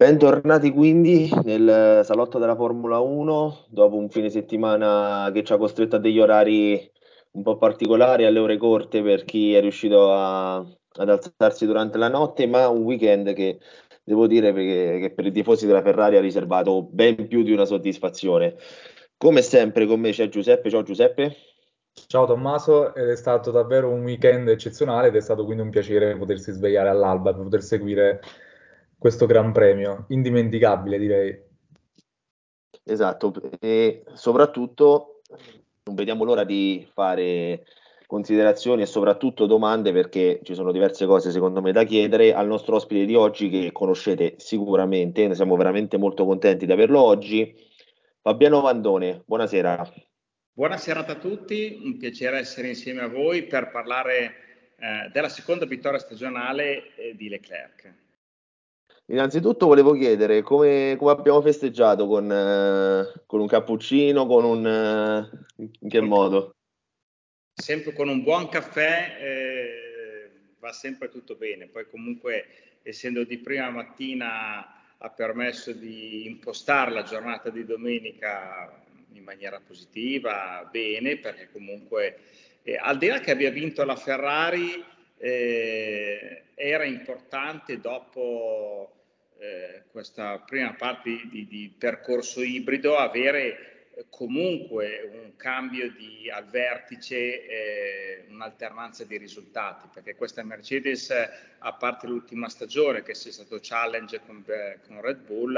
Bentornati quindi nel salotto della Formula 1, dopo un fine settimana che ci ha costretto a degli orari un po' particolari, alle ore corte per chi è riuscito a, ad alzarsi durante la notte, ma un weekend che devo dire che, che per i tifosi della Ferrari ha riservato ben più di una soddisfazione. Come sempre con me c'è Giuseppe, ciao Giuseppe. Ciao Tommaso, ed è stato davvero un weekend eccezionale ed è stato quindi un piacere potersi svegliare all'alba per poter seguire questo Gran Premio, indimenticabile direi. Esatto, e soprattutto non vediamo l'ora di fare considerazioni e soprattutto domande perché ci sono diverse cose secondo me da chiedere al nostro ospite di oggi che conoscete sicuramente, ne siamo veramente molto contenti di averlo oggi, Fabiano Vandone, buonasera. Buonasera a tutti, un piacere essere insieme a voi per parlare eh, della seconda vittoria stagionale eh, di Leclerc. Innanzitutto volevo chiedere come, come abbiamo festeggiato con, eh, con, un cappuccino, con un... Eh, in che modo? Sempre con un buon caffè eh, va sempre tutto bene, poi comunque essendo di prima mattina ha permesso di impostare la giornata di domenica in maniera positiva, bene, perché comunque eh, al di là che abbia vinto la Ferrari, eh, era importante dopo eh, questa prima parte di, di, percorso ibrido avere eh, comunque un cambio di, al vertice, eh, un'alternanza di risultati, perché questa Mercedes, a parte l'ultima stagione che sia stato challenge con, eh, con Red Bull,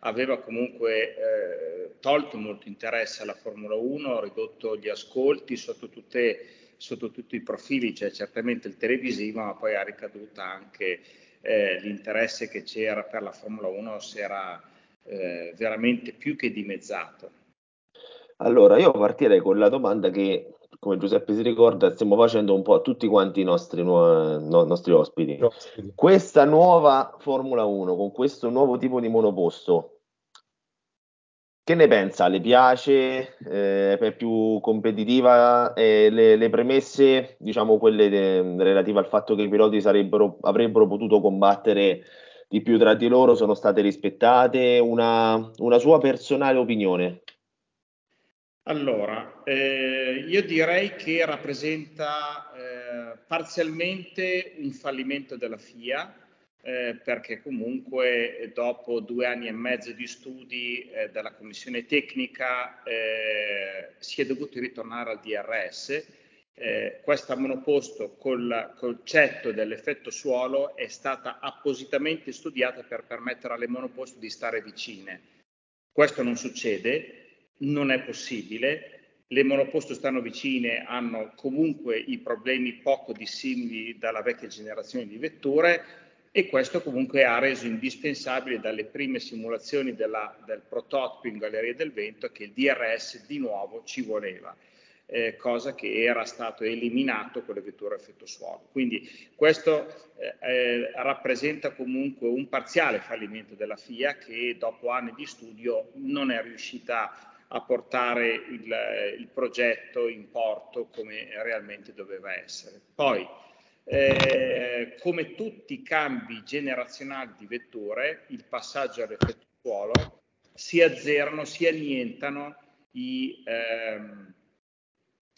aveva comunque eh, tolto molto interesse alla Formula 1, ridotto gli ascolti sotto, tutte, sotto tutti i profili, cioè certamente il televisivo, ma poi ha ricaduta anche eh, l'interesse che c'era per la Formula 1 si era eh, veramente più che dimezzato. Allora, io partirei con la domanda che, come Giuseppe si ricorda, stiamo facendo un po' a tutti quanti i nostri, nuo- no, nostri ospiti. Questa nuova Formula 1, con questo nuovo tipo di monoposto, che ne pensa? Le piace? Eh, è più competitiva? Eh, le, le, premesse, diciamo quelle de, relative al fatto che i piloti avrebbero potuto combattere di più tra di loro, sono state rispettate? Una, una sua personale opinione? Allora, eh, io direi che rappresenta eh, parzialmente un fallimento della FIA eh, perché comunque eh, dopo due anni e mezzo di studi eh, della commissione tecnica eh, si è dovuto ritornare al DRS. Eh, questa monoposto col concetto dell'effetto suolo è stata appositamente studiata per permettere alle monoposto di stare vicine. Questo non succede, non è possibile, le monoposto stanno vicine, hanno comunque i problemi poco dissimili dalla vecchia generazione di vetture e questo comunque ha reso indispensabile dalle prime simulazioni della, del prototipo in Galleria del Vento che il DRS di nuovo ci voleva. Eh, cosa che era stato eliminato con le vetture a effetto suolo. Quindi questo eh, eh, rappresenta comunque un parziale fallimento della FIA che dopo anni di studio non è riuscita a portare il, il progetto in porto come realmente doveva essere. Poi eh, come tutti i cambi generazionali di vetture, il passaggio all'effetto suolo si azzerano, si annientano i, ehm,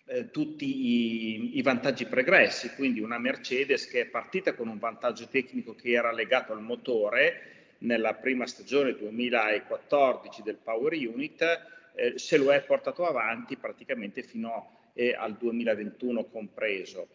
eh, tutti i, i, vantaggi pregressi. Quindi una Mercedes che è partita con un vantaggio tecnico che era legato al motore nella prima stagione 2014 del Power Unit, eh, se lo è portato avanti praticamente fino eh, al 2021 compreso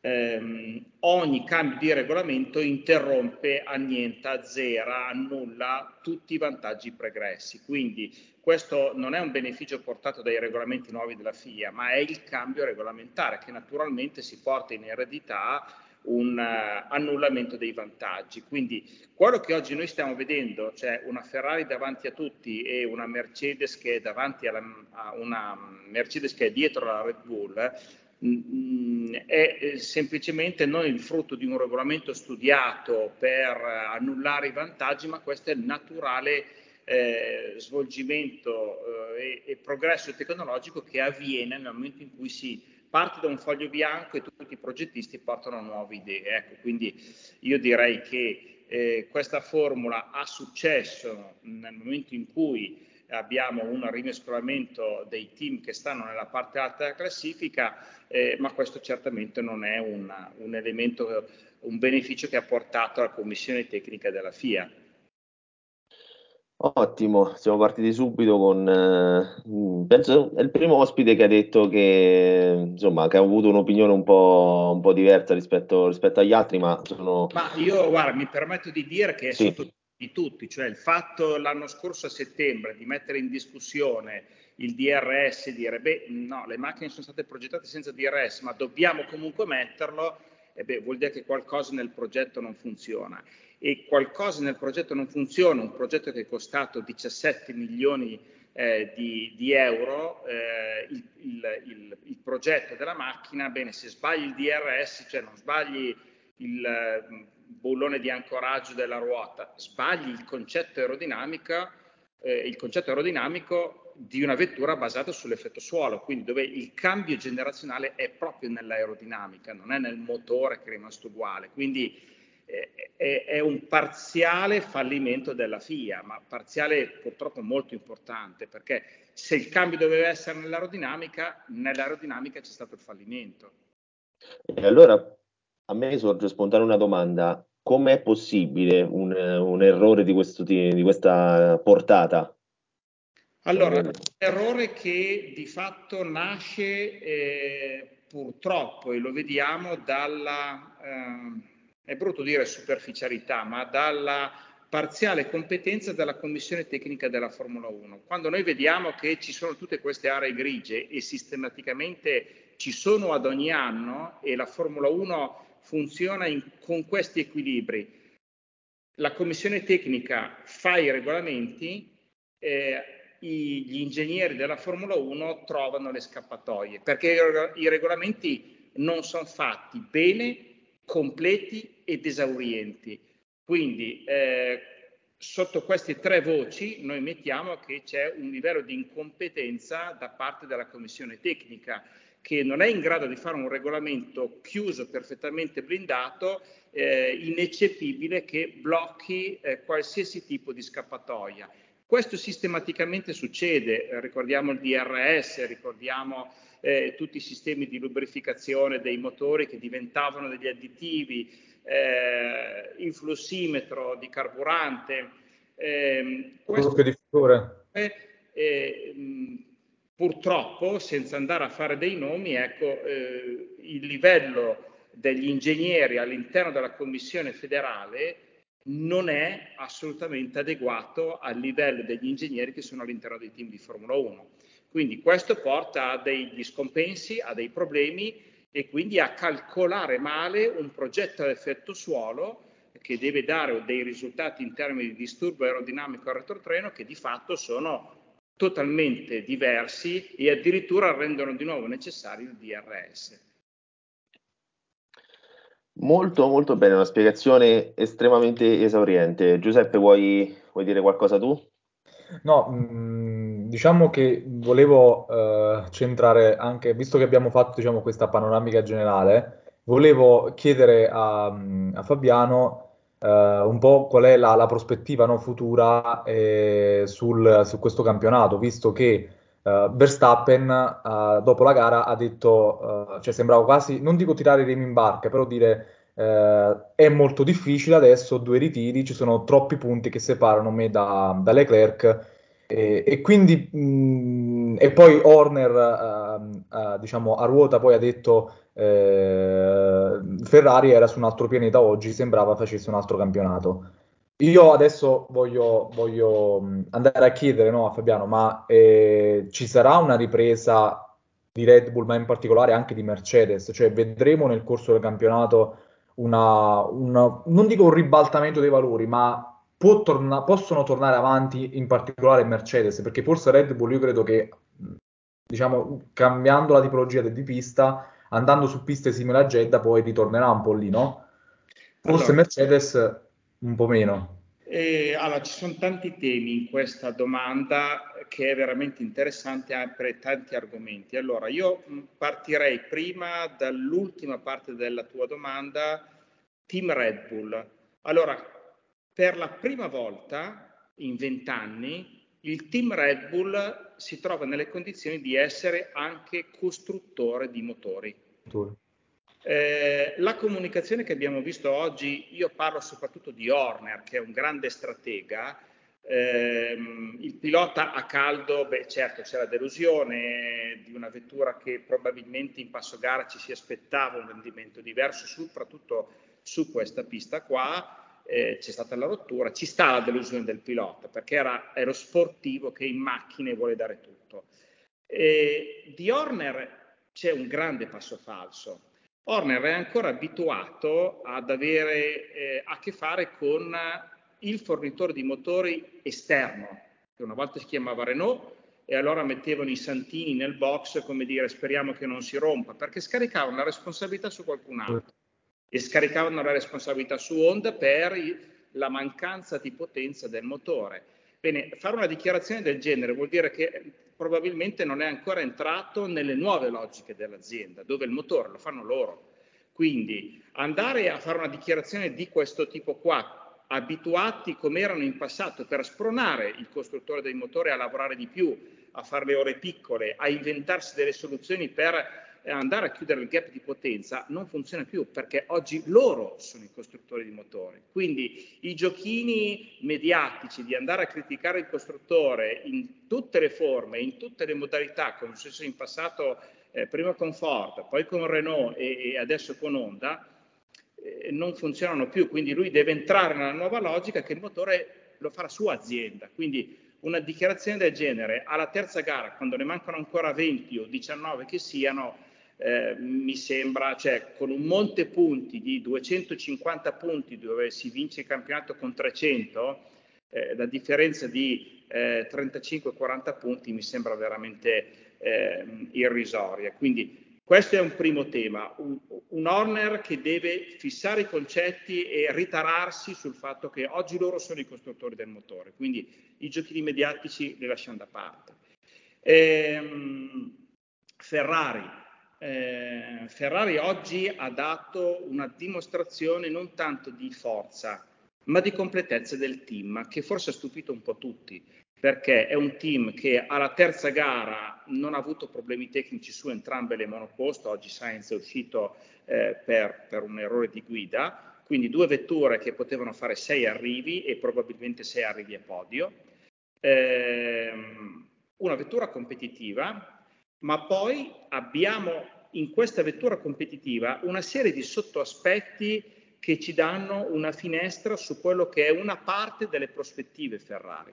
ehm, ogni cambio di regolamento interrompe, annienta, azzera, annulla tutti i vantaggi pregressi. Quindi questo non è un beneficio portato dai regolamenti nuovi della FIA, ma è il cambio regolamentare che naturalmente si porta in eredità un uh, annullamento dei vantaggi. Quindi quello che oggi noi stiamo vedendo, cioè una Ferrari davanti a tutti e una Mercedes che è davanti alla, a una Mercedes che è dietro la Red Bull, è eh, semplicemente non il frutto di un regolamento studiato per annullare i vantaggi, ma questo è il naturale eh, svolgimento eh, e, e, progresso tecnologico che avviene nel momento in cui si parte da un foglio bianco e tutti i progettisti portano nuove idee. Ecco, quindi io direi che eh, questa formula ha successo nel momento in cui abbiamo un rimescolamento dei team che stanno nella parte alta della classifica, eh, ma questo certamente non è una, un elemento, un beneficio che ha portato alla commissione tecnica della FIA. Ottimo, siamo partiti subito con, eh, penso, è il primo ospite che ha detto che, insomma, che ha avuto un'opinione un po', un po diversa rispetto, rispetto, agli altri, ma sono... Ma io, guarda, mi permetto di dire che sì. sotto di tutti, cioè il fatto l'anno scorso a settembre di mettere in discussione il DRS e dire, beh, no, le macchine sono state progettate senza DRS, ma dobbiamo comunque metterlo, e beh, vuol dire che qualcosa nel progetto non funziona. E qualcosa nel progetto non funziona, un progetto che è costato 17 milioni eh, di, di, euro, eh, il, il, il, il, progetto della macchina, bene, se sbagli il DRS, cioè non sbagli il eh, bullone di ancoraggio della ruota, sbagli il concetto eh, il concetto aerodinamico di una vettura basata sull'effetto suolo, quindi dove il cambio generazionale è proprio nell'aerodinamica, non è nel motore che è rimasto uguale. Quindi è, è, un parziale fallimento della FIA, ma parziale purtroppo molto importante, perché se il cambio doveva essere nell'aerodinamica, nell'aerodinamica c'è stato il fallimento. E allora a me sorge spontanea una domanda, com'è possibile un, un errore di, questo, di questa portata? Allora, un errore che di fatto nasce eh, purtroppo, e lo vediamo dalla... Eh, è brutto dire superficialità, ma dalla parziale competenza della commissione tecnica della Formula 1. Quando noi vediamo che ci sono tutte queste aree grigie e sistematicamente ci sono ad ogni anno e la Formula 1 funziona in, con questi equilibri, la commissione tecnica fa i regolamenti, eh, i, gli ingegneri della Formula 1 trovano le scappatoie, perché i, regolamenti non sono fatti bene completi ed esaurienti. Quindi eh, sotto queste tre voci noi mettiamo che c'è un livello di incompetenza da parte della commissione tecnica che non è in grado di fare un regolamento chiuso, perfettamente blindato, eh, ineccepibile che blocchi eh, qualsiasi tipo di scappatoia. Questo sistematicamente succede, eh, ricordiamo il DRS, ricordiamo eh, tutti i sistemi di lubrificazione dei motori che diventavano degli additivi, eh, il flussimetro di carburante. Eh, questo di figure. Eh, purtroppo, senza andare a fare dei nomi, ecco, eh, il livello degli ingegneri all'interno della Commissione federale non è assolutamente adeguato al livello degli ingegneri che sono all'interno dei team di Formula 1. Quindi questo porta a degli scompensi, a dei problemi e quindi a calcolare male un progetto a effetto suolo che deve dare dei risultati in termini di disturbo aerodinamico al retrotreno che di fatto sono totalmente diversi e addirittura rendono di nuovo necessario il DRS. Molto molto bene, una spiegazione estremamente esauriente. Giuseppe, vuoi, vuoi dire qualcosa tu? No, mh, mm, diciamo che volevo uh, centrare anche, visto che abbiamo fatto diciamo, questa panoramica generale, volevo chiedere a, a Fabiano uh, un po' qual è la, la prospettiva no, futura eh, sul, su questo campionato, visto che uh, Verstappen dopo la gara ha detto, cioè sembrava quasi, non dico tirare i remi in barca, però dire è molto difficile adesso, due ritiri, ci sono troppi punti che separano me da, da Leclerc. E, e quindi mh, e poi Horner uh, uh, diciamo a ruota poi ha detto eh, Ferrari era su un altro pianeta oggi, sembrava facesse un altro campionato. Io adesso voglio, voglio andare a chiedere no, a Fabiano, ma eh, ci sarà una ripresa di Red Bull, ma in particolare anche di Mercedes? Cioè vedremo nel corso del campionato una, una, non dico un ribaltamento dei valori, ma torna, possono tornare avanti in particolare Mercedes, perché forse Red Bull io credo che, diciamo, cambiando la tipologia di pista, andando su piste simili a Jeddah, poi ritornerà un po' lì, no? Forse allora, Mercedes un po' meno. Eh, allora, ci sono tanti temi in questa domanda che è veramente interessante, apre tanti argomenti. Allora, io partirei prima dall'ultima parte della tua domanda, Team Red Bull. Allora, per la prima volta in vent'anni il team Red Bull si trova nelle condizioni di essere anche costruttore di motori. Eh, la comunicazione che abbiamo visto oggi, io parlo soprattutto di Horner, che è un grande stratega, eh, il pilota a caldo, beh certo c'è la delusione di una vettura che probabilmente in passo gara ci si aspettava un rendimento diverso, soprattutto su questa pista qua, eh, c'è stata la rottura, ci sta la delusione del pilota perché era, era sportivo che in macchine vuole dare tutto. E di Horner c'è un grande passo falso. Horner è ancora abituato ad avere eh, a che fare con il fornitore di motori esterno, che una volta si chiamava Renault, e allora mettevano i santini nel box come dire speriamo che non si rompa, perché scaricavano la responsabilità su qualcun altro e scaricavano la responsabilità su Honda per la mancanza di potenza del motore. Bene, fare una dichiarazione del genere vuol dire che probabilmente non è ancora entrato nelle nuove logiche dell'azienda, dove il motore lo fanno loro. Quindi andare a fare una dichiarazione di questo tipo qua, abituati come erano in passato per spronare il costruttore del motore a lavorare di più, a fare le ore piccole, a inventarsi delle soluzioni per andare a chiudere il gap di potenza non funziona più perché oggi loro sono i costruttori di motori. Quindi i giochini mediatici di andare a criticare il costruttore in tutte le forme, in tutte le modalità, come è successo in passato eh, prima con Ford, poi con Renault e, e adesso con Honda, eh, non funzionano più. Quindi lui deve entrare nella nuova logica che il motore lo fa la sua azienda. Quindi una dichiarazione del genere alla terza gara, quando ne mancano ancora 20 o 19 che siano, eh, mi sembra, cioè con un monte punti di 250 punti dove si vince il campionato con 300, eh, la differenza di eh, 35-40 punti mi sembra veramente eh, irrisoria. Quindi questo è un primo tema, un, un Horner che deve fissare i concetti e ritararsi sul fatto che oggi loro sono i costruttori del motore, quindi i giochi mediatici li lasciamo da parte. Ehm, Ferrari, eh, Ferrari oggi ha dato una dimostrazione non tanto di forza, ma di completezza del team, che forse ha stupito un po' tutti, perché è un team che alla terza gara non ha avuto problemi tecnici su entrambe le monoposto, oggi Sainz è uscito eh, per, per un errore di guida, quindi due vetture che potevano fare sei arrivi e probabilmente sei arrivi a podio. Eh, una vettura competitiva ma poi abbiamo in questa vettura competitiva una serie di sottoaspetti che ci danno una finestra su quello che è una parte delle prospettive Ferrari.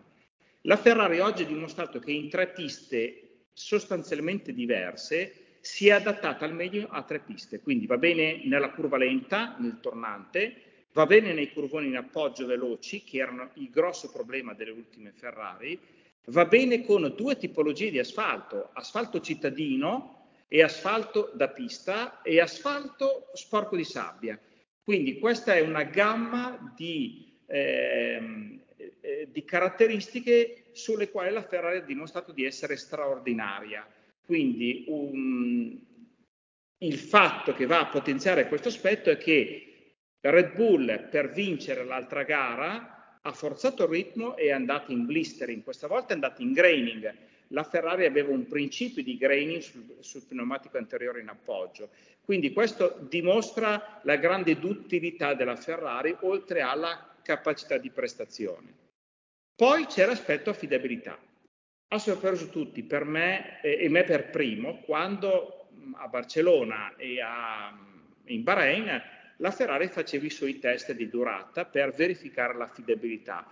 La Ferrari oggi ha dimostrato che in tre piste sostanzialmente diverse si è adattata al meglio a tre piste, quindi va bene nella curva lenta, nel tornante, va bene nei curvoni in appoggio veloci, che erano il grosso problema delle ultime Ferrari, Va bene con due tipologie di asfalto, asfalto cittadino e asfalto da pista e asfalto sporco di sabbia. Quindi questa è una gamma di, eh, eh, di caratteristiche sulle quali la Ferrari ha dimostrato di essere straordinaria. Quindi un, il fatto che va a potenziare questo aspetto è che Red Bull per vincere l'altra gara ha forzato il ritmo e è andato in blistering, questa volta è andato in graining. La Ferrari aveva un principio di graining sul, sul pneumatico anteriore in appoggio, quindi questo dimostra la grande duttilità della Ferrari oltre alla capacità di prestazione. Poi c'è l'aspetto affidabilità. Ha sorpreso tutti, per me e me per primo, quando a Barcellona e a, in Bahrain la Ferrari faceva i suoi test di durata per verificare l'affidabilità.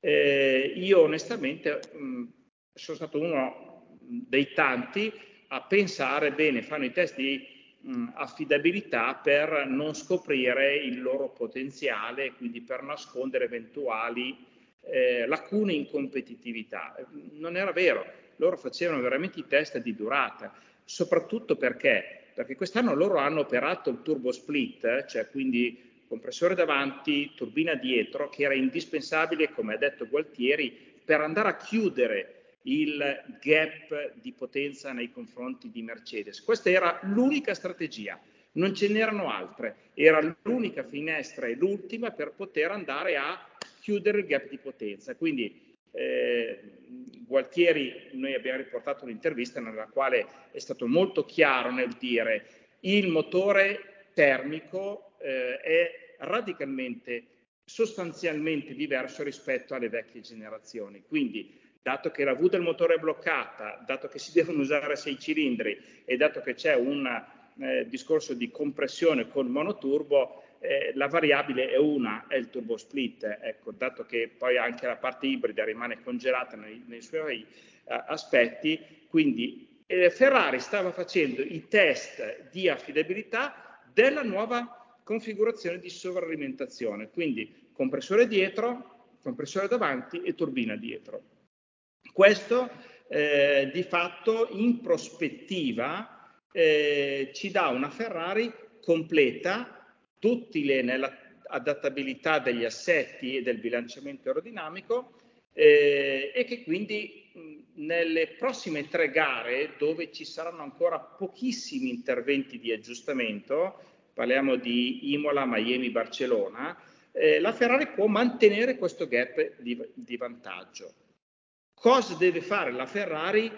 Eh, io onestamente mh, sono stato uno dei tanti a pensare, bene, fanno i test di mh, affidabilità per non scoprire il loro potenziale, quindi per nascondere eventuali eh, lacune in competitività. Non era vero, loro facevano veramente i test di durata, soprattutto perché perché quest'anno loro hanno operato il turbo split, cioè quindi compressore davanti, turbina dietro, che era indispensabile, come ha detto Gualtieri, per andare a chiudere il gap di potenza nei confronti di Mercedes. Questa era l'unica strategia, non ce n'erano altre, era l'unica finestra e l'ultima per poter andare a chiudere il gap di potenza. Quindi eh, Gualtieri, noi abbiamo riportato un'intervista nella quale è stato molto chiaro nel dire il motore termico eh, è radicalmente, sostanzialmente diverso rispetto alle vecchie generazioni. Quindi, dato che la V del motore è bloccata, dato che si devono usare sei cilindri e dato che c'è un eh, discorso di compressione con monoturbo, eh, la variabile è una, è il turbo split, ecco, dato che poi anche la parte ibrida rimane congelata nei, nei suoi uh, aspetti, quindi eh, Ferrari stava facendo i test di affidabilità della nuova configurazione di sovralimentazione, quindi compressore dietro, compressore davanti e turbina dietro. Questo eh, di fatto in prospettiva eh, ci dà una Ferrari completa duttile nell'adattabilità degli assetti e del bilanciamento aerodinamico eh, e che quindi mh, nelle prossime tre gare dove ci saranno ancora pochissimi interventi di aggiustamento, parliamo di Imola, Miami, Barcellona, eh, la Ferrari può mantenere questo gap di, di vantaggio. Cosa deve fare la Ferrari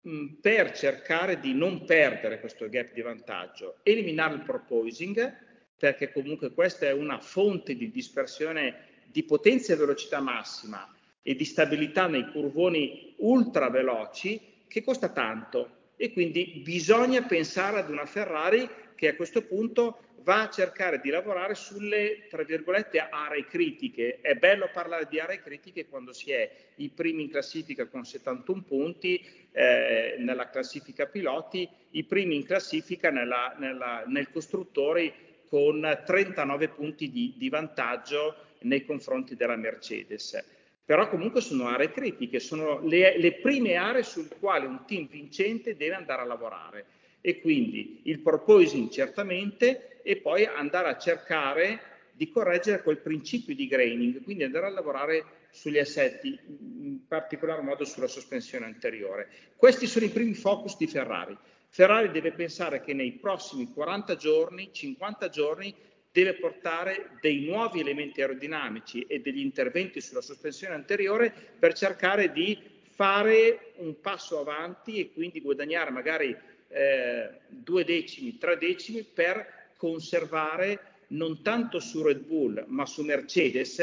mh, per cercare di non perdere questo gap di vantaggio? Eliminare il proposing, perché comunque questa è una fonte di dispersione di potenza e velocità massima e di stabilità nei curvoni ultra veloci che costa tanto e quindi bisogna pensare ad una Ferrari che a questo punto va a cercare di lavorare sulle, tra virgolette, aree critiche. È bello parlare di aree critiche quando si è i primi in classifica con 71 punti eh, nella classifica piloti, i primi in classifica nella, nella, nel costruttori con 39 punti di, di vantaggio nei confronti della Mercedes. Però comunque sono aree critiche, sono le, le prime aree sul quale un team vincente deve andare a lavorare e quindi il proposing certamente e poi andare a cercare di correggere quel principio di graining, quindi andare a lavorare sugli assetti, in particolar modo sulla sospensione anteriore. Questi sono i primi focus di Ferrari. Ferrari deve pensare che nei prossimi 40 giorni, 50 giorni, deve portare dei nuovi elementi aerodinamici e degli interventi sulla sospensione anteriore per cercare di fare un passo avanti e quindi guadagnare magari eh, due decimi, tre decimi per conservare non tanto su Red Bull ma su Mercedes,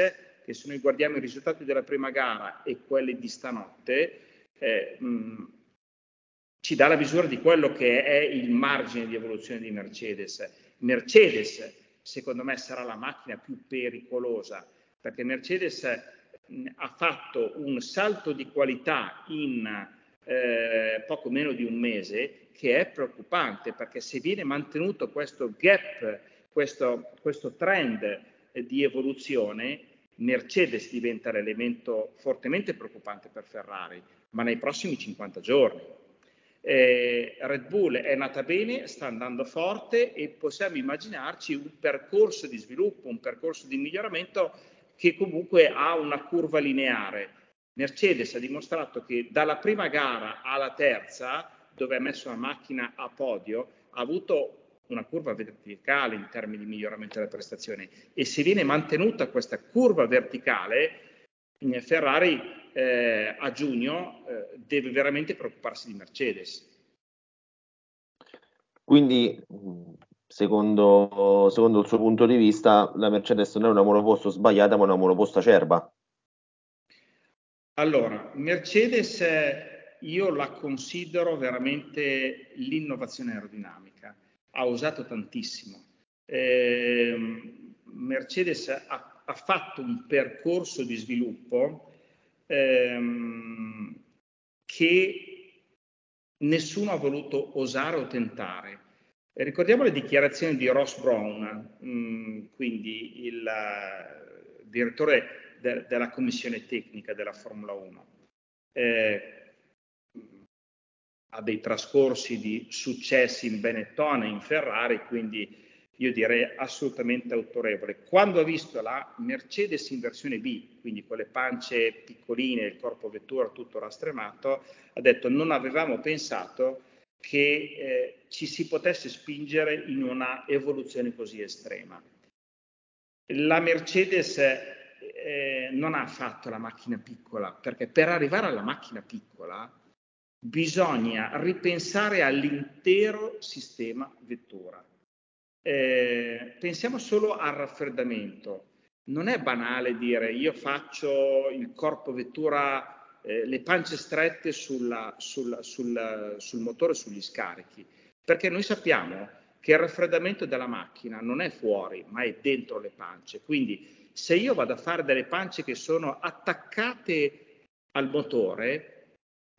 che se noi guardiamo i risultati della prima gara e quelli di stanotte, eh, mh, ci dà la misura di quello che è il margine di evoluzione di Mercedes. Mercedes, secondo me, sarà la macchina più pericolosa, perché Mercedes mh, ha fatto un salto di qualità in eh, poco meno di un mese che è preoccupante, perché se viene mantenuto questo gap, questo, questo trend di evoluzione, Mercedes diventa l'elemento fortemente preoccupante per Ferrari, ma nei prossimi 50 giorni. Eh, Red Bull è nata bene, sta andando forte e possiamo immaginarci un percorso di sviluppo, un percorso di miglioramento che comunque ha una curva lineare. Mercedes ha dimostrato che dalla prima gara alla terza, dove ha messo la macchina a podio, ha avuto una curva verticale in termini di miglioramento delle prestazioni e se viene mantenuta questa curva verticale, Ferrari eh, a giugno eh, deve veramente preoccuparsi di Mercedes. Quindi, secondo, secondo, il suo punto di vista, la Mercedes non è una monoposto sbagliata, ma una monoposto acerba? Allora, Mercedes io la considero veramente l'innovazione aerodinamica. Ha usato tantissimo. Eh, Mercedes ha, ha fatto un percorso di sviluppo ehm, che nessuno ha voluto osare o tentare. Ricordiamo le dichiarazioni di Ross Brown, mh, mm, quindi il uh, direttore de- della commissione tecnica della Formula 1. Eh, ha dei trascorsi di successi in Benetton e in Ferrari, quindi io direi assolutamente autorevole. Quando ha visto la Mercedes in versione B, quindi con le pance piccoline, il corpo vettura tutto rastremato, ha detto non avevamo pensato che eh, ci si potesse spingere in una evoluzione così estrema. La Mercedes eh, non ha fatto la macchina piccola, perché per arrivare alla macchina piccola bisogna ripensare all'intero sistema vettura. Eh, pensiamo solo al raffreddamento. Non è banale dire io faccio il corpo vettura, eh, le pance strette sulla, sulla, sul, sul motore, sugli scarichi, perché noi sappiamo che il raffreddamento della macchina non è fuori, ma è dentro le pance. Quindi se io vado a fare delle pance che sono attaccate al motore,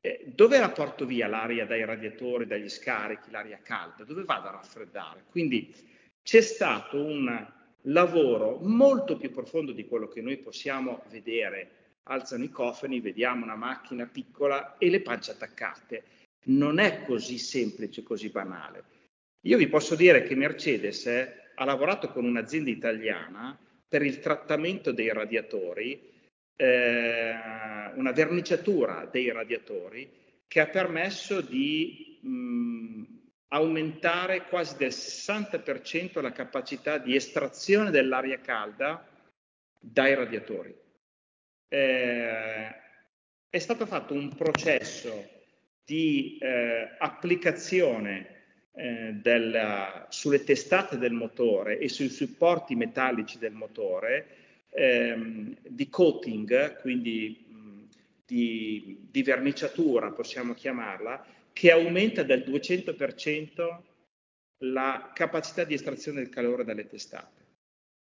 eh, dove la porto via l'aria dai radiatori, dagli scarichi, l'aria calda? Dove vado a raffreddare? Quindi c'è stato un lavoro molto più profondo di quello che noi possiamo vedere. Alzano i cofani, vediamo una macchina piccola e le pance attaccate. Non è così semplice, così banale. Io vi posso dire che Mercedes eh, ha lavorato con un'azienda italiana per il trattamento dei radiatori, eh, una verniciatura dei radiatori che ha permesso di mh, aumentare quasi del 60% la capacità di estrazione dell'aria calda dai radiatori. Eh, è stato fatto un processo di eh, applicazione eh, della, sulle testate del motore e sui supporti metallici del motore ehm, di coating, quindi mh, di, di verniciatura possiamo chiamarla, che aumenta del 200% la capacità di estrazione del calore dalle testate.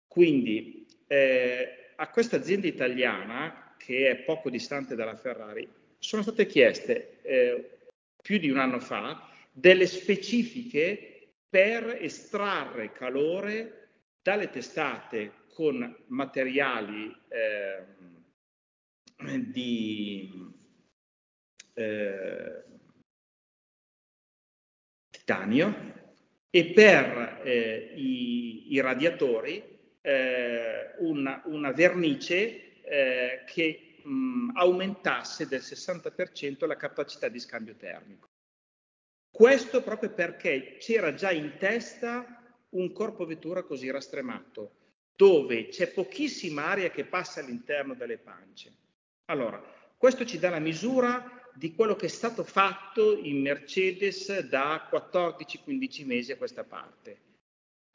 Quindi eh, a questa azienda italiana, che è poco distante dalla Ferrari, sono state chieste eh, più di un anno fa delle specifiche per estrarre calore dalle testate con materiali eh, di eh, titanio e per eh, i, i, radiatori eh, una, una, vernice eh, che mh, aumentasse del 60% la capacità di scambio termico. Questo proprio perché c'era già in testa un corpo vettura così rastremato, dove c'è pochissima aria che passa all'interno delle pance. Allora, questo ci dà la misura di quello che è stato fatto in Mercedes da 14-15 mesi a questa parte.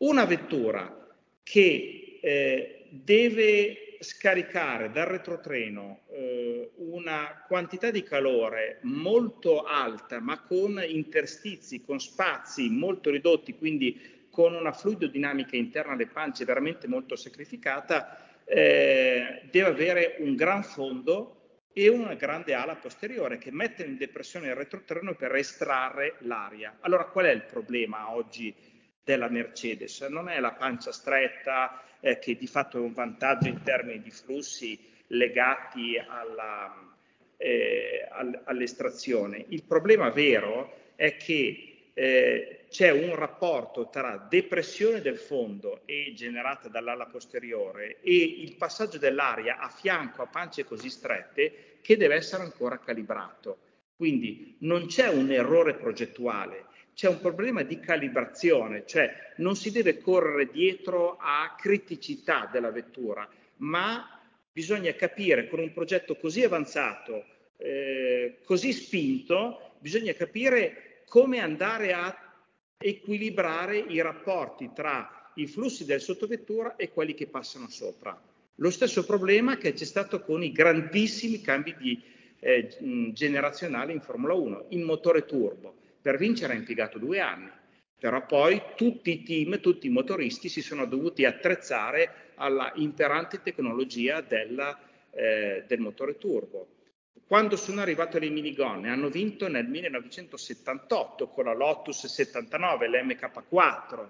Una vettura che eh, deve scaricare dal retrotreno eh, una quantità di calore molto alta, ma con interstizi, con spazi molto ridotti, quindi con una fluidodinamica interna alle pance veramente molto sacrificata, eh, deve avere un gran fondo e una grande ala posteriore che mette in depressione il retrotreno per estrarre l'aria. Allora qual è il problema oggi della Mercedes? Non è la pancia stretta, eh, che di fatto è un vantaggio in termini di flussi legati alla, eh, all'estrazione. Il problema vero è che eh, c'è un rapporto tra depressione del fondo e generata dall'ala posteriore e il passaggio dell'aria a fianco a pance così strette che deve essere ancora calibrato. Quindi non c'è un errore progettuale, c'è un problema di calibrazione, cioè non si deve correre dietro a criticità della vettura, ma bisogna capire con un progetto così avanzato, eh, così spinto, bisogna capire come andare a equilibrare i rapporti tra i flussi del sottovettura e quelli che passano sopra. Lo stesso problema che c'è stato con i grandissimi cambi di, eh, generazionali in Formula 1, il motore turbo per vincere ha impiegato due anni, però poi tutti i team, tutti i motoristi si sono dovuti attrezzare alla imperante tecnologia della, eh, del motore turbo. Quando sono arrivate le minigonne, hanno vinto nel 1978 con la Lotus 79, l'MK4,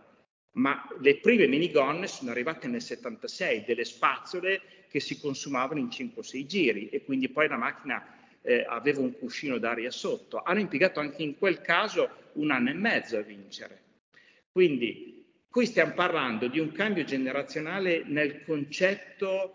ma le prime minigonne sono arrivate nel 76, delle spazzole che si consumavano in 5-6 giri e quindi poi la macchina eh, aveva un cuscino d'aria sotto. Hanno impiegato anche in quel caso un anno e mezzo a vincere. Quindi qui stiamo parlando di un cambio generazionale nel concetto,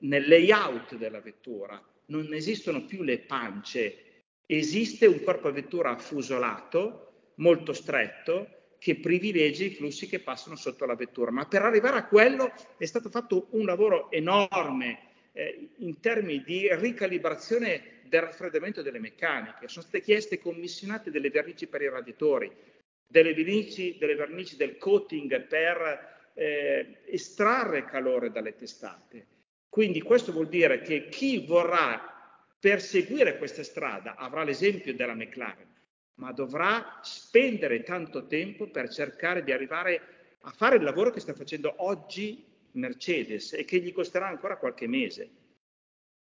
nel layout della vettura. Non esistono più le pance, esiste un corpo a vettura affusolato, molto stretto, che privilegi i flussi che passano sotto la vettura. Ma per arrivare a quello è stato fatto un lavoro enorme eh, in termini di ricalibrazione del raffreddamento delle meccaniche. Sono state chieste commissionate delle vernici per i radiatori, delle vernici, delle vernici del coating per eh, estrarre calore dalle testate. Quindi questo vuol dire che chi vorrà perseguire questa strada avrà l'esempio della McLaren, ma dovrà spendere tanto tempo per cercare di arrivare a fare il lavoro che sta facendo oggi Mercedes e che gli costerà ancora qualche mese.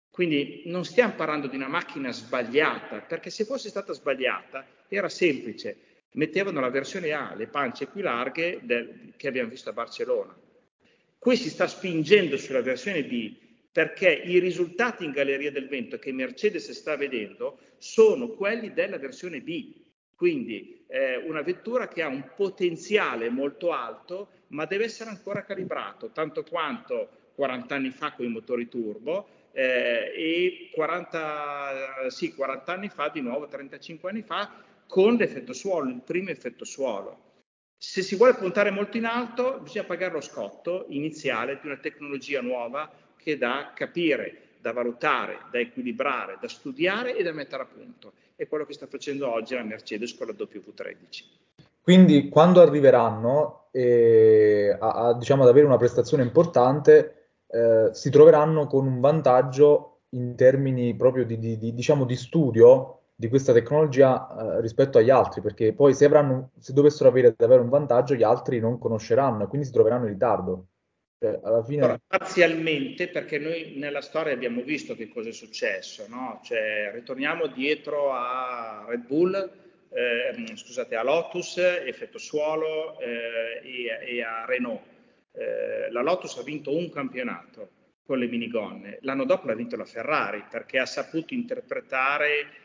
Quindi non stiamo parlando di una macchina sbagliata, perché se fosse stata sbagliata era semplice, mettevano la versione A, le pance più larghe del, che abbiamo visto a Barcellona. Qui si sta spingendo sulla versione B perché i risultati in Galleria del Vento che Mercedes sta vedendo sono quelli della versione B, quindi eh, una vettura che ha un potenziale molto alto, ma deve essere ancora calibrato, tanto quanto 40 anni fa con i motori turbo eh, e 40, sì, 40 anni fa, di nuovo 35 anni fa, con l'effetto suolo, il primo effetto suolo. Se si vuole puntare molto in alto, bisogna pagare lo scotto iniziale di una tecnologia nuova che da capire, da valutare, da equilibrare, da studiare e da mettere a punto. È quello che sta facendo oggi la Mercedes con la W13. Quindi quando arriveranno eh, a, a, diciamo, ad avere una prestazione importante, eh, si troveranno con un vantaggio in termini proprio di, di, di, diciamo, di studio di questa tecnologia eh, rispetto agli altri, perché poi se, avranno, se dovessero avere davvero un vantaggio, gli altri non conosceranno e quindi si troveranno in ritardo. Cioè, alla fine... Allora, parzialmente perché noi nella storia abbiamo visto che cosa è successo, no? Cioè, ritorniamo dietro a Red Bull, eh, scusate, a Lotus, effetto suolo eh, e, e, a Renault. Eh, la Lotus ha vinto un campionato con le minigonne, l'anno dopo l'ha vinto la Ferrari perché ha saputo interpretare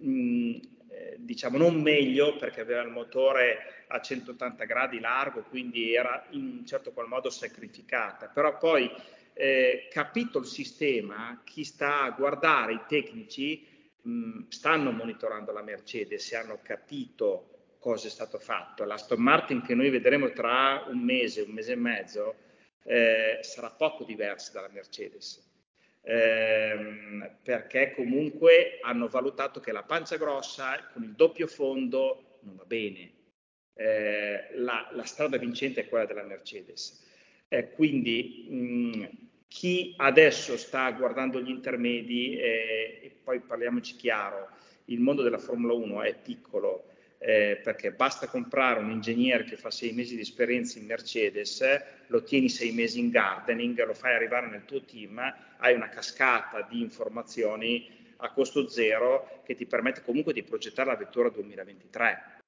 eh, diciamo non meglio perché aveva il motore a 180 gradi largo, quindi era in un certo qual modo sacrificata, però poi eh, capito il sistema, chi sta a guardare i tecnici mh, stanno monitorando la Mercedes e hanno capito cosa è stato fatto. L'Aston Martin che noi vedremo tra un mese, un mese e mezzo, eh, sarà poco diversa dalla Mercedes ehm, perché comunque hanno valutato che la pancia grossa con il doppio fondo non va bene. Eh, la, la, strada vincente è quella della Mercedes. Eh, quindi mh, chi adesso sta guardando gli intermedi, eh, e poi parliamoci chiaro, il mondo della Formula 1 è piccolo, eh, perché basta comprare un ingegnere che fa sei mesi di esperienza in Mercedes, lo tieni sei mesi in gardening, lo fai arrivare nel tuo team, hai una cascata di informazioni a costo zero che ti permette comunque di progettare la vettura 2023.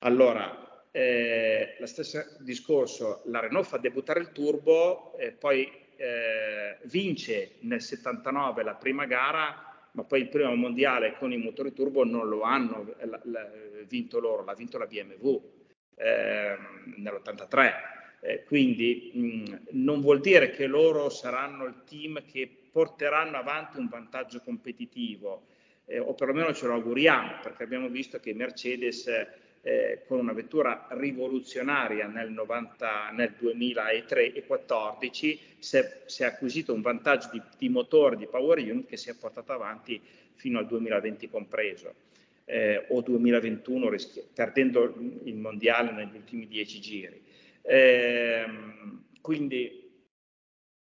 Allora, eh, lo stesso discorso, la Renault fa debuttare il turbo, eh, poi eh, vince nel 79 la prima gara ma poi il primo mondiale con i motori turbo non lo hanno la, vinto loro, l'ha vinto la BMW eh, nell'83. Eh, quindi mh, non vuol dire che loro saranno il team che porteranno avanti un vantaggio competitivo, eh, o perlomeno ce lo auguriamo, perché abbiamo visto che Mercedes eh, con una vettura rivoluzionaria nel, 90, nel 2003 e 2014 si è, si è acquisito un vantaggio di, di, motore, di power unit che si è portato avanti fino al 2020 compreso. Eh, o 2021 rischi- perdendo il mondiale negli ultimi dieci giri. Eh, quindi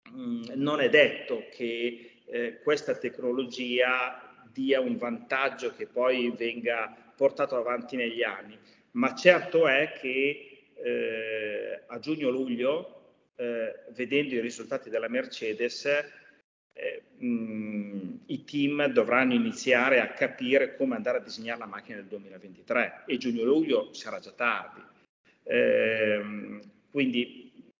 mm, non è detto che eh, questa tecnologia dia un vantaggio che poi venga portato avanti negli anni, ma certo è che eh, a giugno-luglio, eh, vedendo i risultati della Mercedes, eh, mh, i team dovranno iniziare a capire come andare a disegnare la macchina del 2023 e giugno-luglio sarà già tardi. Ehm, quindi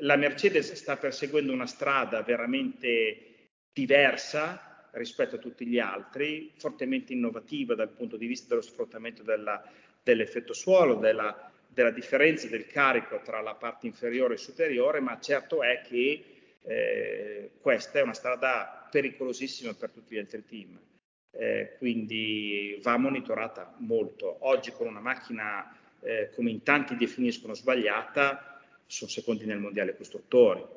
la Mercedes sta perseguendo una strada veramente diversa rispetto a tutti gli altri, fortemente innovativa dal punto di vista dello sfruttamento della, dell'effetto suolo, della, della, differenza del carico tra la parte inferiore e superiore, ma certo è che eh, questa è una strada pericolosissima per tutti gli altri team. Eh, quindi va monitorata molto. Oggi con una macchina, eh, come in tanti definiscono sbagliata, sono secondi nel mondiale costruttori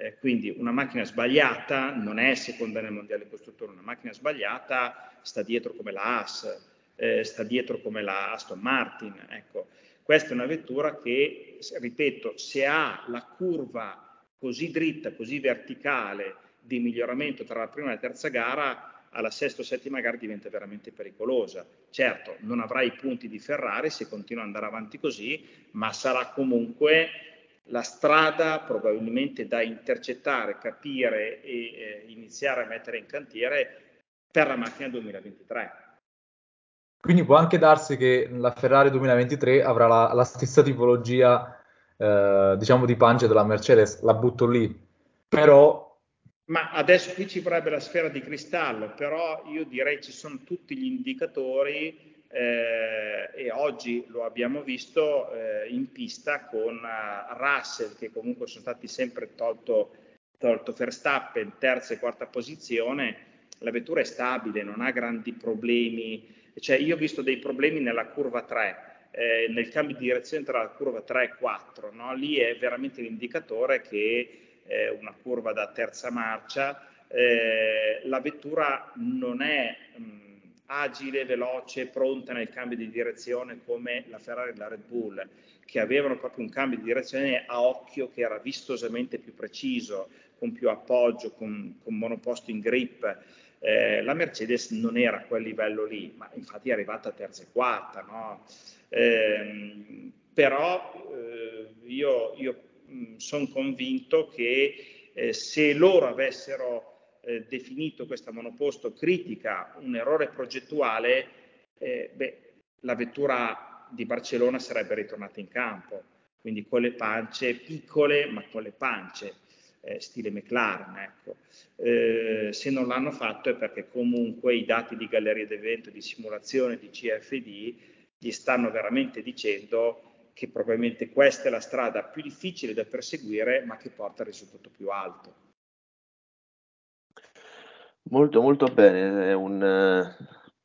Eh, quindi una macchina sbagliata non è seconda nel mondiale costruttore, una macchina sbagliata sta dietro come la Haas, eh, sta dietro come la Aston Martin. Ecco, questa è una vettura che, ripeto, se ha la curva così dritta, così verticale di miglioramento tra la prima e la terza gara, alla sesta o settima gara diventa veramente pericolosa. Certo, non avrà i punti di Ferrari se continua ad andare avanti così, ma sarà comunque la strada probabilmente da intercettare, capire e eh, iniziare a mettere in cantiere per la macchina 2023. Quindi può anche darsi che la Ferrari 2023 avrà la, la stessa tipologia, eh, diciamo, di pance della Mercedes, la butto lì. Però... Ma adesso qui ci vorrebbe la sfera di cristallo, però io direi ci sono tutti gli indicatori eh, e oggi lo abbiamo visto eh, in pista con uh, Russell, che comunque sono stati sempre tolto, tolto Verstappen, terza e quarta posizione. La vettura è stabile, non ha grandi problemi cioè io ho visto dei problemi nella curva 3, eh, nel cambio di direzione tra la curva 3 e 4, no? lì è veramente l'indicatore che eh, una curva da terza marcia, eh, la vettura non è mh, agile, veloce, pronta nel cambio di direzione come la Ferrari e la Red Bull, che avevano proprio un cambio di direzione a occhio che era vistosamente più preciso, con più appoggio, con, con monoposto in grip. Eh, la Mercedes non era a quel livello lì, ma infatti è arrivata terza e quarta, no? eh, però eh, io, io sono convinto che eh, se loro avessero eh, definito questa monoposto critica un errore progettuale, eh, beh, la vettura di Barcellona sarebbe ritornata in campo, quindi con le pance piccole ma con le pance eh, stile McLaren. Ecco. Eh, se non l'hanno fatto è perché comunque i dati di galleria d'evento, di simulazione, di CFD gli stanno veramente dicendo che probabilmente questa è la strada più difficile da perseguire ma che porta al risultato più alto. Molto molto bene, è un,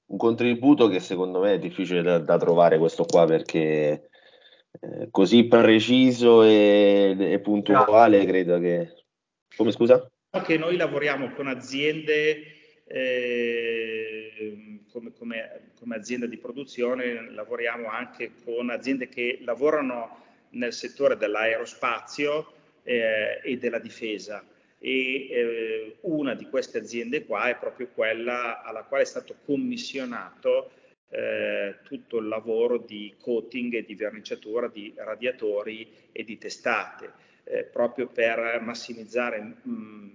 un contributo che secondo me è difficile da, da trovare questo qua perché eh, così preciso e, e puntuale credo che come scusa? Che noi lavoriamo con aziende eh, come, come, come, azienda di produzione, lavoriamo anche con aziende che lavorano nel settore dell'aerospazio eh, e della difesa. E eh, una di queste aziende qua è proprio quella alla quale è stato commissionato eh, tutto il lavoro di coating e di verniciatura di radiatori e di testate eh, proprio per massimizzare mh, mm,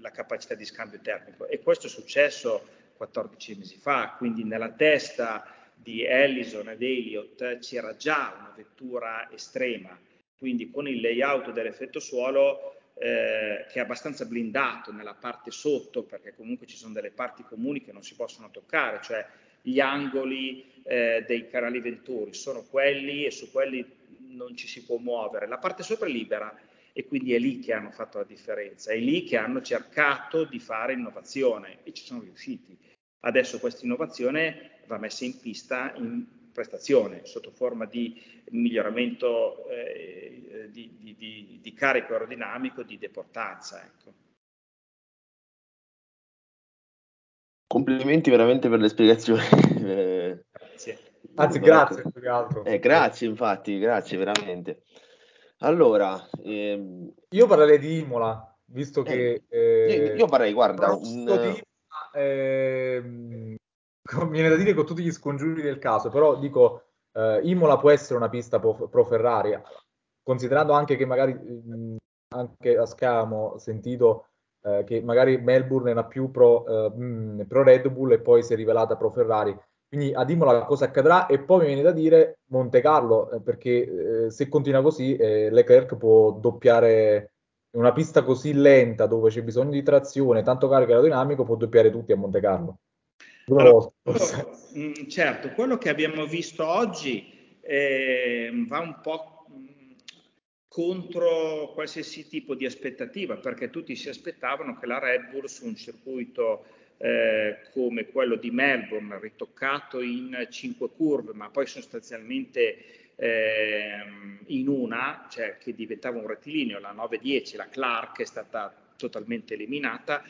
la capacità di scambio termico. E questo è successo 14 mesi fa, quindi nella testa di Ellison ed Elliott c'era già una vettura estrema, quindi con il layout dell'effetto suolo eh, che è abbastanza blindato nella parte sotto, perché comunque ci sono delle parti comuni che non si possono toccare, cioè gli angoli eh, dei canali venturi sono quelli e su quelli non ci si può muovere, la parte sopra è libera e quindi è lì che hanno fatto la differenza, è lì che hanno cercato di fare innovazione e ci sono riusciti. Adesso questa innovazione va messa in pista in prestazione sotto forma di miglioramento eh, di, di, di, di, carico aerodinamico, di deportanza. Ecco. Complimenti veramente per le spiegazioni. Grazie. Anzi, grazie più che altro. Eh, grazie, infatti, grazie veramente. Allora, ehm... io parlerei di Imola, visto eh, che... Eh, io parlerei, guarda, un... Di, eh, viene da dire con tutti gli scongiuri del caso, però dico, eh, Imola può essere una pista pro, Ferrari, considerando anche che magari mh, anche a Scamo sentito eh, che magari Melbourne era più pro, eh, mh, pro Red Bull e poi si è rivelata pro Ferrari. Quindi a Imola cosa accadrà? E poi mi viene da dire Monte Carlo, eh, perché eh, se continua così eh, Leclerc può doppiare una pista così lenta dove c'è bisogno di trazione, tanto carico aerodinamico, può doppiare tutti a Monte Carlo. Allora, quello, mm, certo, quello che abbiamo visto oggi eh, va un po' mm, contro qualsiasi tipo di aspettativa, perché tutti si aspettavano che la Red Bull su un circuito eh, come quello di Melbourne, ritoccato in cinque curve, ma poi sostanzialmente eh, in una, cioè che diventava un rettilineo, la 910, la Clark è stata totalmente eliminata,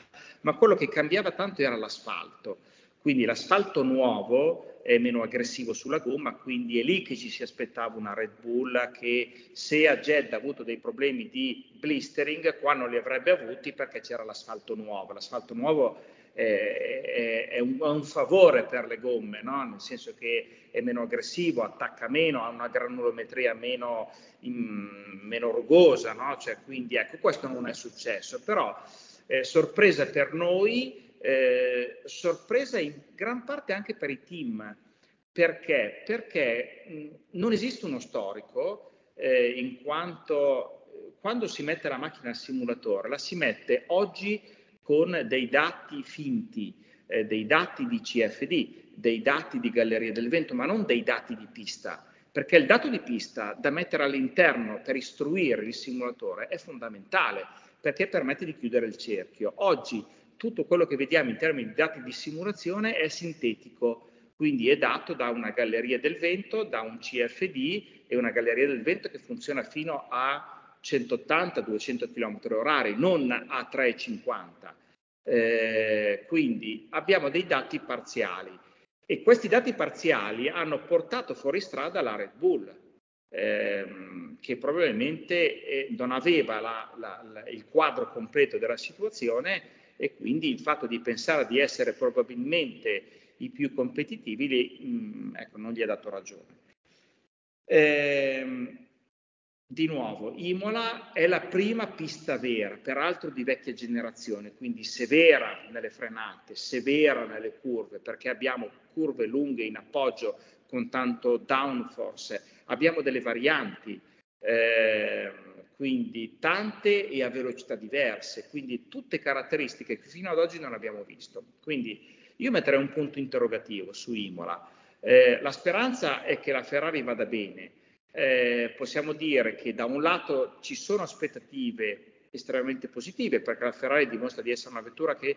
ma quello che cambiava tanto era l'asfalto. Quindi l'asfalto nuovo è meno aggressivo sulla gomma, quindi è lì che ci si aspettava una Red Bull che se a Jed ha avuto dei problemi di blistering, qua non li avrebbe avuti perché c'era l'asfalto nuovo. L'asfalto nuovo è, è, è, un, è un, favore per le gomme, no? nel senso che è meno aggressivo, attacca meno, ha una granulometria meno, in, meno rugosa, no? cioè, quindi ecco, questo non è successo, però eh, sorpresa per noi, eh, sorpresa in gran parte anche per i team. Perché? Perché mh, non esiste uno storico, eh, in quanto eh, quando si mette la macchina al simulatore, la si mette oggi con dei dati finti, eh, dei dati di CFD, dei dati di galleria del vento, ma non dei dati di pista, perché il dato di pista da mettere all'interno per istruire il simulatore è fondamentale, perché permette di chiudere il cerchio. Oggi tutto quello che vediamo in termini di dati di simulazione è sintetico, quindi è dato da una galleria del vento, da un CFD e una galleria del vento che funziona fino a 180-200 km orari, non a 350. Eh, quindi abbiamo dei dati parziali e questi dati parziali hanno portato fuori strada la Red Bull, ehm, che probabilmente eh, non aveva la, la, la, il quadro completo della situazione e quindi il fatto di pensare di essere probabilmente i più competitivi li, mh, mm, ecco, non gli ha dato ragione. Eh, di nuovo, Imola è la prima pista vera, peraltro di vecchia generazione, quindi severa nelle frenate, severa nelle curve, perché abbiamo curve lunghe in appoggio con tanto downforce, abbiamo delle varianti, eh, quindi tante e a velocità diverse, quindi tutte caratteristiche che fino ad oggi non abbiamo visto. Quindi io metterei un punto interrogativo su Imola. Eh, la speranza è che la Ferrari vada bene, eh, possiamo dire che da un lato ci sono aspettative estremamente positive perché la Ferrari dimostra di essere una vettura che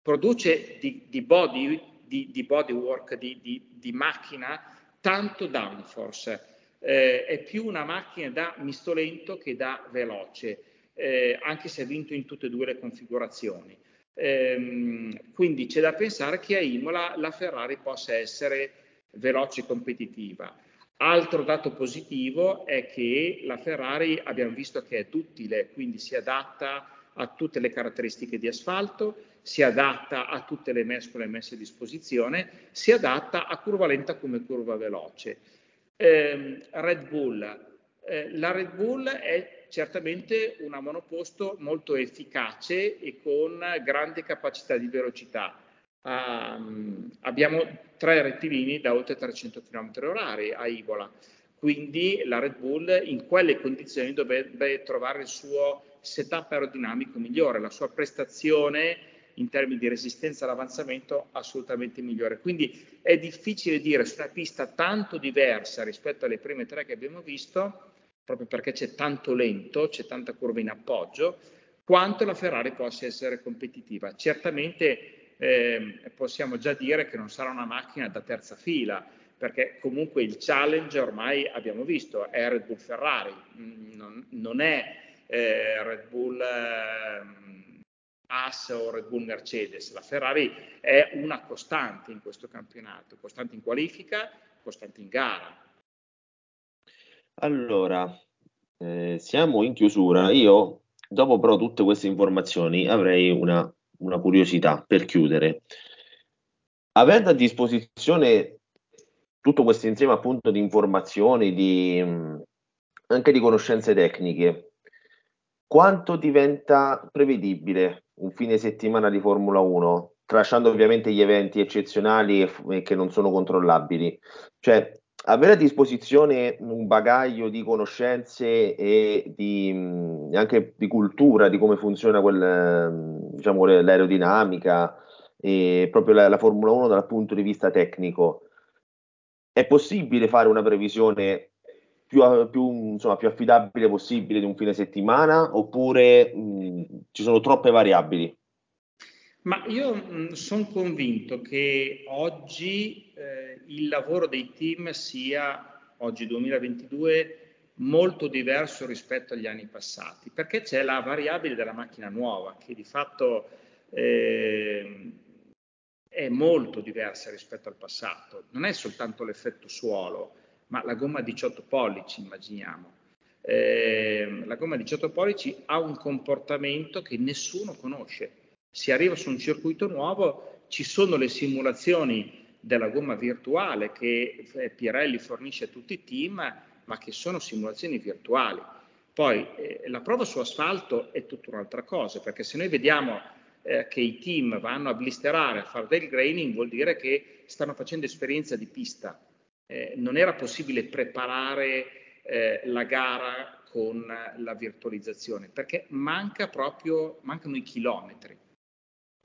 produce di, di body, di, di bodywork, di, di, macchina, tanto downforce. Eh, è più una macchina da misto lento che da veloce, eh, anche se ha vinto in tutte e due le configurazioni. Ehm, quindi c'è da pensare che a Imola la Ferrari possa essere veloce e competitiva. Altro dato positivo è che la Ferrari abbiamo visto che è duttile, quindi si adatta a tutte le caratteristiche di asfalto, si adatta a tutte le mescole messe a disposizione, si adatta a curva lenta come curva veloce. Eh, Red Bull. Eh, la Red Bull è certamente una monoposto molto efficace e con grande capacità di velocità Um, abbiamo tre rettilini da oltre 300 km h a Ibola, quindi la Red Bull in quelle condizioni dovrebbe trovare il suo setup aerodinamico migliore, la sua prestazione in termini di resistenza all'avanzamento assolutamente migliore. Quindi è difficile dire su una pista tanto diversa rispetto alle prime tre che abbiamo visto, proprio perché c'è tanto lento, c'è tanta curva in appoggio, quanto la Ferrari possa essere competitiva. Certamente eh, possiamo già dire che non sarà una macchina da terza fila, perché comunque il challenge ormai abbiamo visto, è Red Bull Ferrari, mm, non, non è eh, Red Bull eh, Haas o Red Bull Mercedes, la Ferrari è una costante in questo campionato, costante in qualifica, costante in gara. Allora, eh, siamo in chiusura. Io, dopo però tutte queste informazioni, avrei una una curiosità per chiudere. Avendo a disposizione tutto questo insieme appunto di informazioni, di, anche di conoscenze tecniche, quanto diventa prevedibile un fine settimana di Formula 1, tralasciando ovviamente gli eventi eccezionali e, e che non sono controllabili? Cioè, avere a disposizione un bagaglio di conoscenze e di, anche di cultura di come funziona quel, diciamo, l'aerodinamica e proprio la, la, Formula 1 dal punto di vista tecnico, è possibile fare una previsione più, più, insomma, più affidabile possibile di un fine settimana oppure mh, ci sono troppe variabili? Ma io sono convinto che oggi eh, il lavoro dei team sia oggi 2022, molto diverso rispetto agli anni passati, perché c'è la variabile della macchina nuova, che di fatto eh, è molto diversa rispetto al passato. Non è soltanto l'effetto suolo, ma la gomma 18 pollici, immaginiamo. Eh, la gomma 18 pollici ha un comportamento che nessuno conosce. Si arriva su un circuito nuovo, ci sono le simulazioni della gomma virtuale che eh, Pirelli fornisce a tutti i team, ma che sono simulazioni virtuali. Poi eh, la prova su asfalto è tutta un'altra cosa, perché se noi vediamo eh, che i team vanno a blisterare, a fare del graining, vuol dire che stanno facendo esperienza di pista. Eh, non era possibile preparare eh, la gara con la virtualizzazione, perché manca proprio, mancano i chilometri.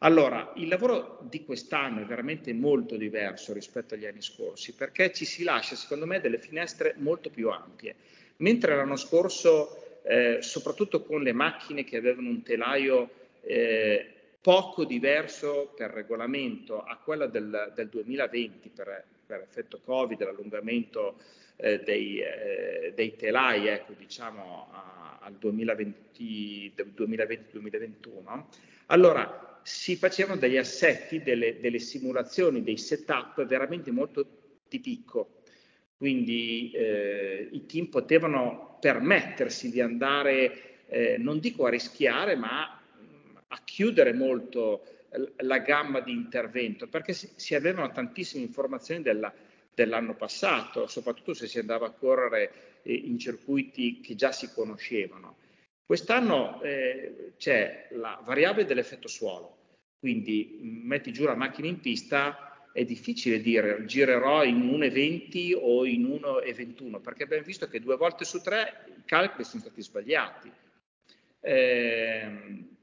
Allora, il lavoro di quest'anno è veramente molto diverso rispetto agli anni scorsi, perché ci si lascia, secondo me, delle finestre molto più ampie. Mentre l'anno scorso, eh, soprattutto con le macchine che avevano un telaio eh, poco diverso per regolamento a quella del, del 2020 per, per, effetto Covid, l'allungamento eh, dei, eh, dei, telai, ecco, diciamo, a, al 2020-2021, allora si facevano degli assetti, delle, delle simulazioni, dei setup veramente molto di picco. Quindi eh, i team potevano permettersi di andare, eh, non dico a rischiare, ma a chiudere molto la gamma di intervento, perché si, si avevano tantissime informazioni della, dell'anno passato, soprattutto se si andava a correre eh, in circuiti che già si conoscevano. Quest'anno eh, c'è la variabile dell'effetto suolo, quindi metti giù la macchina in pista, è difficile dire girerò in 1,20 o in 1,21, perché abbiamo visto che due volte su tre i calcoli sono stati sbagliati. Eh,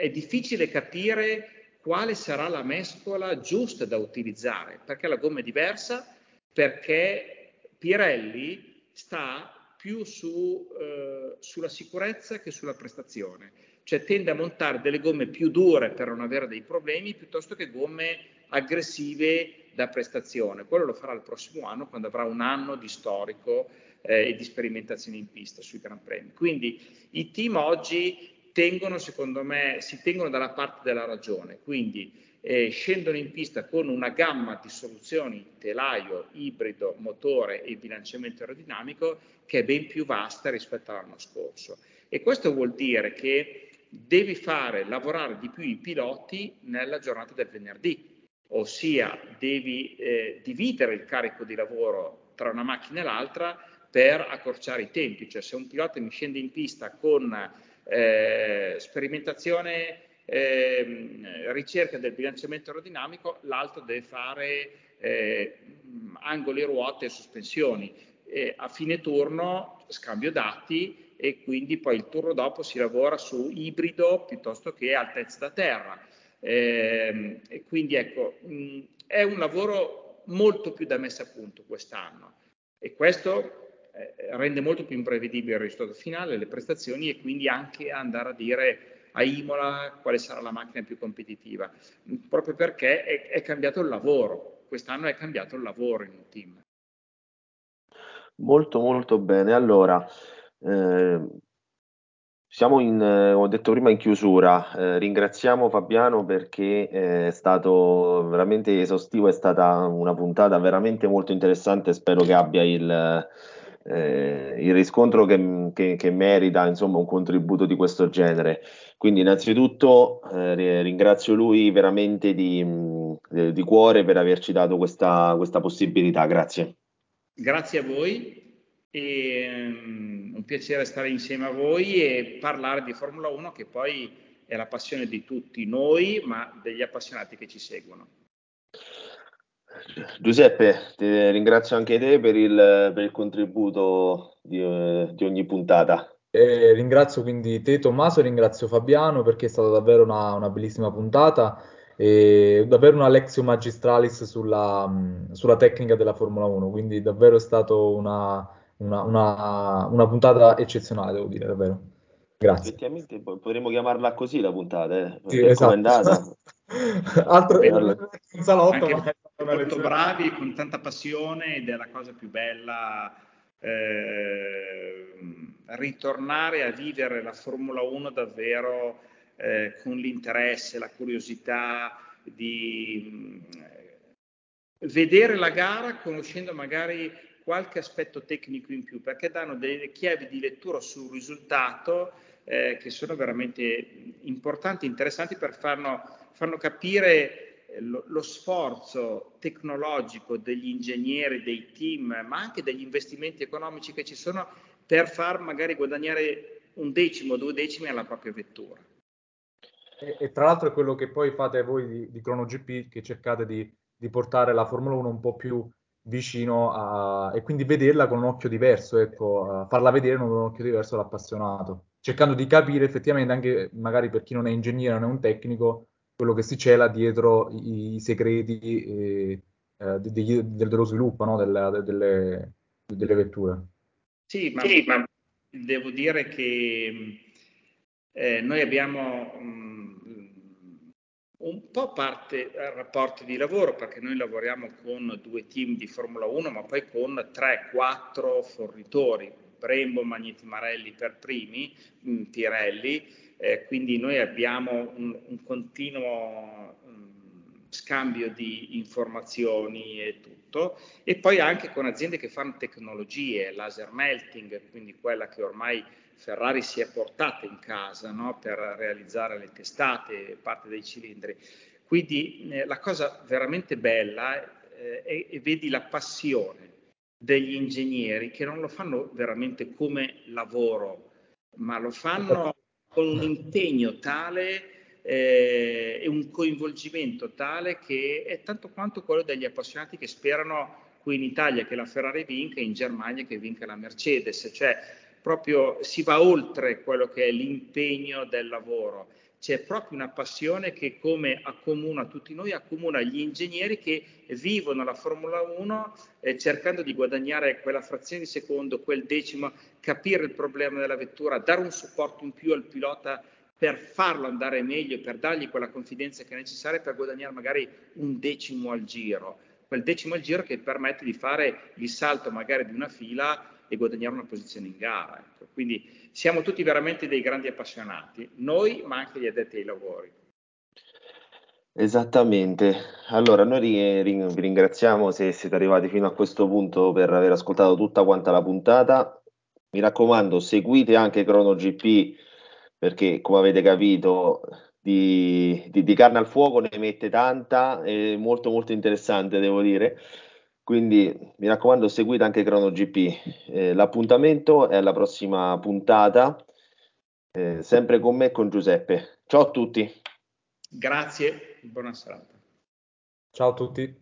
è difficile capire quale sarà la mescola giusta da utilizzare, perché la gomma è diversa, perché Pirelli sta più su, eh, sulla sicurezza che sulla prestazione cioè tende a montare delle gomme più dure per non avere dei problemi piuttosto che gomme aggressive da prestazione. Quello lo farà il prossimo anno quando avrà un anno di storico eh, e di sperimentazione in pista sui Gran Premi. Quindi i team oggi tengono, secondo me, si tengono dalla parte della ragione, quindi eh, scendono in pista con una gamma di soluzioni telaio, ibrido, motore e bilanciamento aerodinamico che è ben più vasta rispetto all'anno scorso. E questo vuol dire che devi fare lavorare di più i piloti nella giornata del venerdì, ossia devi eh, dividere il carico di lavoro tra una macchina e l'altra per accorciare i tempi, cioè se un pilota mi scende in pista con eh, sperimentazione, eh, ricerca del bilanciamento aerodinamico, l'altro deve fare eh, angoli, ruote e sospensioni. a fine turno scambio dati e quindi poi il turno dopo si lavora su ibrido piuttosto che altezza da terra. Eh, e quindi ecco, mh, è un lavoro molto più da messa a punto quest'anno e questo eh, rende molto più imprevedibile il risultato finale, le prestazioni e quindi anche andare a dire a Imola quale sarà la macchina più competitiva, proprio perché è, è cambiato il lavoro, quest'anno è cambiato il lavoro in un team. Molto molto bene, allora eh, siamo in, eh, ho detto prima in chiusura, eh, ringraziamo Fabiano perché eh, è stato veramente esaustivo, è stata una puntata veramente molto interessante, spero che abbia il, eh, il riscontro che, che, che, merita, insomma, un contributo di questo genere. Quindi innanzitutto eh, ringrazio lui veramente di, di, cuore per averci dato questa, questa possibilità, grazie. Grazie a voi e um, un piacere stare insieme a voi e parlare di Formula 1 che poi è la passione di tutti noi, ma degli appassionati che ci seguono. Giuseppe, ringrazio anche te per il, per il contributo di, di, ogni puntata. Eh, ringrazio quindi te Tommaso, ringrazio Fabiano perché è stata davvero una, una bellissima puntata e davvero una lezione magistralis sulla, sulla tecnica della Formula 1, quindi davvero è stato una, una, una, una puntata eccezionale, devo dire, davvero. Grazie. Effettivamente potremmo chiamarla così la puntata, eh? Sì, esatto. andata. Altro allora. un salotto, ma è una molto bravi, con tanta passione ed è la cosa più bella eh, ritornare a vivere la Formula 1 davvero eh, con l'interesse, la curiosità di mh, vedere la gara conoscendo magari qualche aspetto tecnico in più, perché danno delle chiavi di lettura sul risultato eh, che sono veramente importanti, interessanti per farno, farno capire lo, lo, sforzo tecnologico degli ingegneri, dei team, ma anche degli investimenti economici che ci sono per far magari guadagnare un decimo, due decimi alla propria vettura. E, e tra l'altro è quello che poi fate voi di, di ChronoGP, che cercate di, di portare la Formula 1 un po' più vicino a, e quindi vederla con un occhio diverso, ecco, farla vedere con un occhio diverso all'appassionato, cercando di capire effettivamente anche magari per chi non è ingegnere, non è un tecnico, quello che si cela dietro i, i segreti eh, eh, degli, dello sviluppo no? delle, delle, delle, vetture. Sì ma, sì, ma devo dire che eh, noi abbiamo mh, un po' parte dal rapporto di lavoro, perché noi lavoriamo con due team di Formula 1, ma poi con 3-4 fornitori, Brembo, Magneti Marelli per primi, mm, Pirelli, eh, quindi noi abbiamo un, un continuo um, scambio di informazioni e tutto, e poi anche con aziende che fanno tecnologie, laser melting, quindi quella che ormai Ferrari si è portata in casa no? per realizzare le testate, parte dei cilindri. Quindi eh, la cosa veramente bella eh, è, è vedi la passione degli ingegneri che non lo fanno veramente come lavoro, ma lo fanno con un impegno tale eh, e un coinvolgimento tale che è tanto quanto quello degli appassionati che sperano qui in Italia che la Ferrari vinca e in Germania che vinca la Mercedes. Cioè, proprio si va oltre quello che è l'impegno del lavoro. C'è proprio una passione che come accomuna tutti noi, accomuna gli ingegneri che vivono la Formula 1 eh, cercando di guadagnare quella frazione di secondo, quel decimo, capire il problema della vettura, dare un supporto in più al pilota per farlo andare meglio, per dargli quella confidenza che è necessaria per guadagnare magari un decimo al giro. Quel decimo al giro che permette di fare il salto magari di una fila e guadagnare una posizione in gara. Ecco. Quindi siamo tutti veramente dei grandi appassionati, noi ma anche gli addetti ai lavori. Esattamente, allora noi vi ringraziamo se siete arrivati fino a questo punto per aver ascoltato tutta quanta la puntata. Mi raccomando, seguite anche ChronoGP perché come avete capito di, di, di carne al fuoco ne mette tanta, è molto molto interessante devo dire. Quindi mi raccomando, seguite anche ChronoGP. Eh, l'appuntamento è alla prossima puntata, eh, sempre con me e con Giuseppe. Ciao a tutti. Grazie, buona serata. Ciao a tutti.